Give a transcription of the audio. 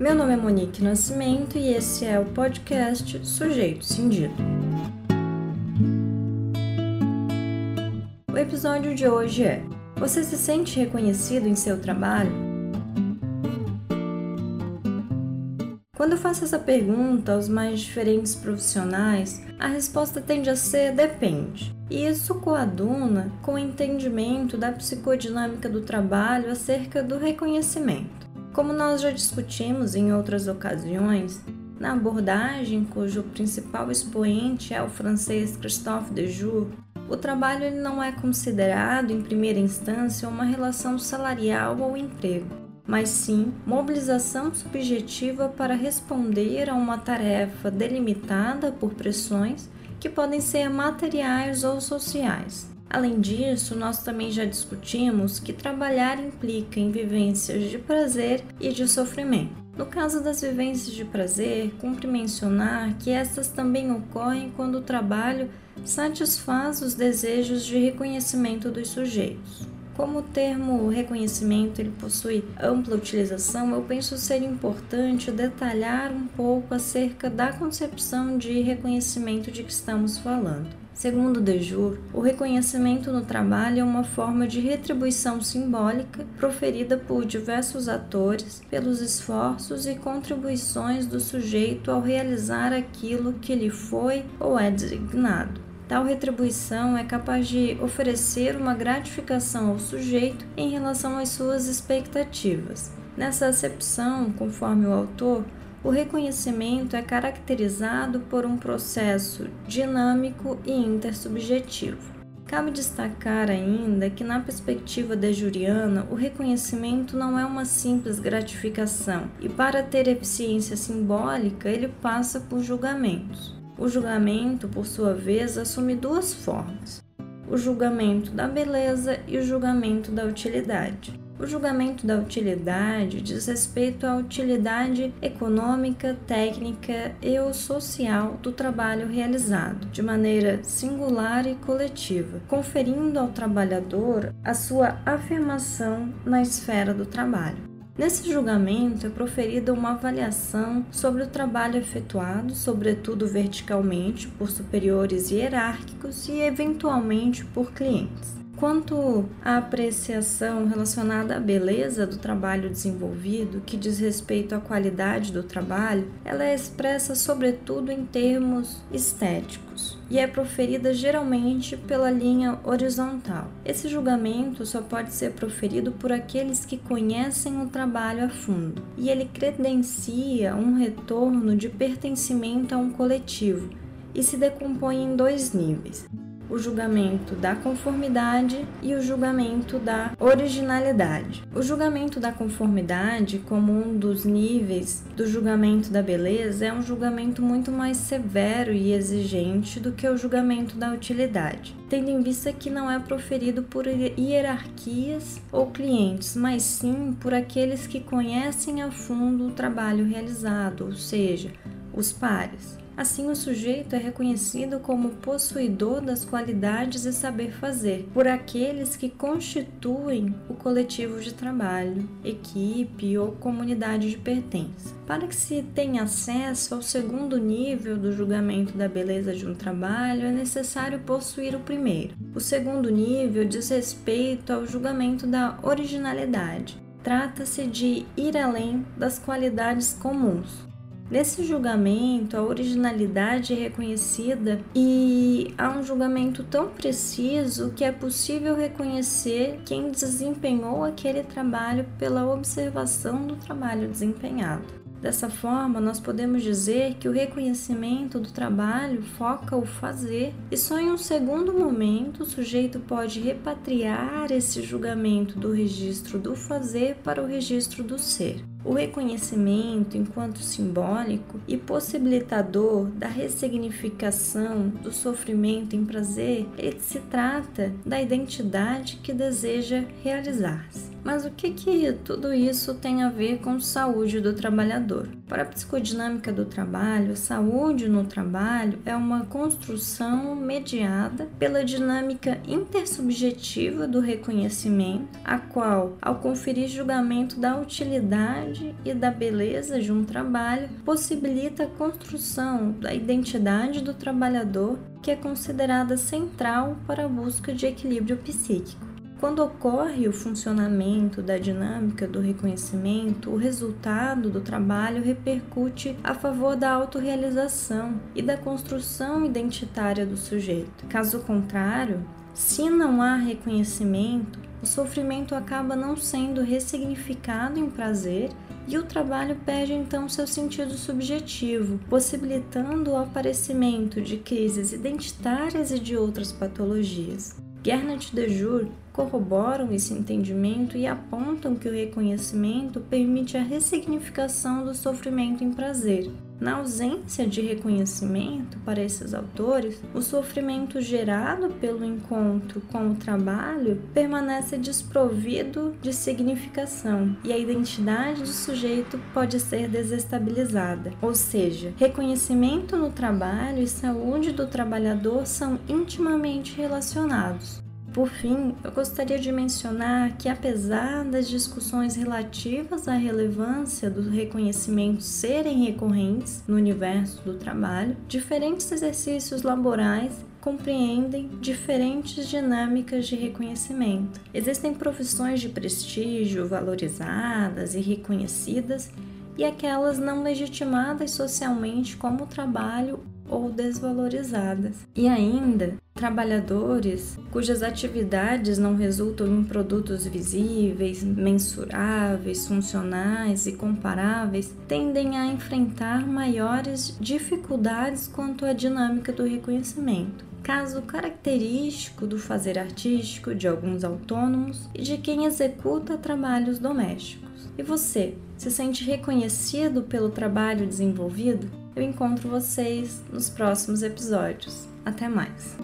Meu nome é Monique Nascimento e esse é o podcast Sujeito Cindido. O episódio de hoje é: Você se sente reconhecido em seu trabalho? Quando eu faço essa pergunta aos mais diferentes profissionais, a resposta tende a ser depende. E isso coaduna com o entendimento da psicodinâmica do trabalho acerca do reconhecimento. Como nós já discutimos em outras ocasiões, na abordagem cujo principal expoente é o francês Christophe Dejour, o trabalho ele não é considerado em primeira instância uma relação salarial ou emprego mas sim mobilização subjetiva para responder a uma tarefa delimitada por pressões que podem ser materiais ou sociais. Além disso, nós também já discutimos que trabalhar implica em vivências de prazer e de sofrimento. No caso das vivências de prazer, cumpre mencionar que estas também ocorrem quando o trabalho satisfaz os desejos de reconhecimento dos sujeitos. Como o termo reconhecimento ele possui ampla utilização, eu penso ser importante detalhar um pouco acerca da concepção de reconhecimento de que estamos falando. Segundo Dejur, o reconhecimento no trabalho é uma forma de retribuição simbólica proferida por diversos atores pelos esforços e contribuições do sujeito ao realizar aquilo que lhe foi ou é designado. Tal retribuição é capaz de oferecer uma gratificação ao sujeito em relação às suas expectativas. Nessa acepção, conforme o autor, o reconhecimento é caracterizado por um processo dinâmico e intersubjetivo. Cabe destacar ainda que, na perspectiva da Juriana, o reconhecimento não é uma simples gratificação e, para ter eficiência simbólica, ele passa por julgamentos. O julgamento, por sua vez, assume duas formas: o julgamento da beleza e o julgamento da utilidade. O julgamento da utilidade diz respeito à utilidade econômica, técnica e ou social do trabalho realizado, de maneira singular e coletiva, conferindo ao trabalhador a sua afirmação na esfera do trabalho. Nesse julgamento é proferida uma avaliação sobre o trabalho efetuado, sobretudo verticalmente, por superiores hierárquicos e eventualmente por clientes. Quanto à apreciação relacionada à beleza do trabalho desenvolvido, que diz respeito à qualidade do trabalho, ela é expressa sobretudo em termos estéticos e é proferida geralmente pela linha horizontal. Esse julgamento só pode ser proferido por aqueles que conhecem o trabalho a fundo, e ele credencia um retorno de pertencimento a um coletivo e se decompõe em dois níveis o julgamento da conformidade e o julgamento da originalidade. O julgamento da conformidade, como um dos níveis do julgamento da beleza, é um julgamento muito mais severo e exigente do que o julgamento da utilidade, tendo em vista que não é proferido por hierarquias ou clientes, mas sim por aqueles que conhecem a fundo o trabalho realizado, ou seja, os pares. Assim, o sujeito é reconhecido como possuidor das qualidades e saber fazer por aqueles que constituem o coletivo de trabalho, equipe ou comunidade de pertença. Para que se tenha acesso ao segundo nível do julgamento da beleza de um trabalho, é necessário possuir o primeiro. O segundo nível diz respeito ao julgamento da originalidade. Trata-se de ir além das qualidades comuns, Nesse julgamento, a originalidade é reconhecida e há um julgamento tão preciso que é possível reconhecer quem desempenhou aquele trabalho pela observação do trabalho desempenhado. Dessa forma, nós podemos dizer que o reconhecimento do trabalho foca o fazer, e só em um segundo momento o sujeito pode repatriar esse julgamento do registro do fazer para o registro do ser. O reconhecimento, enquanto simbólico e possibilitador da ressignificação do sofrimento em prazer, ele se trata da identidade que deseja realizar-se. Mas o que, que tudo isso tem a ver com saúde do trabalhador? Para a psicodinâmica do trabalho, saúde no trabalho é uma construção mediada pela dinâmica intersubjetiva do reconhecimento, a qual, ao conferir julgamento da utilidade e da beleza de um trabalho, possibilita a construção da identidade do trabalhador, que é considerada central para a busca de equilíbrio psíquico. Quando ocorre o funcionamento da dinâmica do reconhecimento, o resultado do trabalho repercute a favor da autorrealização e da construção identitária do sujeito. Caso contrário, se não há reconhecimento, o sofrimento acaba não sendo ressignificado em prazer e o trabalho perde então seu sentido subjetivo, possibilitando o aparecimento de crises identitárias e de outras patologias. Gernot de Jur corroboram esse entendimento e apontam que o reconhecimento permite a ressignificação do sofrimento em prazer. Na ausência de reconhecimento para esses autores, o sofrimento gerado pelo encontro com o trabalho permanece desprovido de significação e a identidade do sujeito pode ser desestabilizada. Ou seja, reconhecimento no trabalho e saúde do trabalhador são intimamente relacionados. Por fim, eu gostaria de mencionar que, apesar das discussões relativas à relevância dos reconhecimentos serem recorrentes no universo do trabalho, diferentes exercícios laborais compreendem diferentes dinâmicas de reconhecimento. Existem profissões de prestígio valorizadas e reconhecidas e aquelas não legitimadas socialmente como trabalho ou desvalorizadas. E ainda, trabalhadores cujas atividades não resultam em produtos visíveis, mensuráveis, funcionais e comparáveis tendem a enfrentar maiores dificuldades quanto à dinâmica do reconhecimento. Caso característico do fazer artístico de alguns autônomos e de quem executa trabalhos domésticos. E você, se sente reconhecido pelo trabalho desenvolvido? Eu encontro vocês nos próximos episódios. Até mais!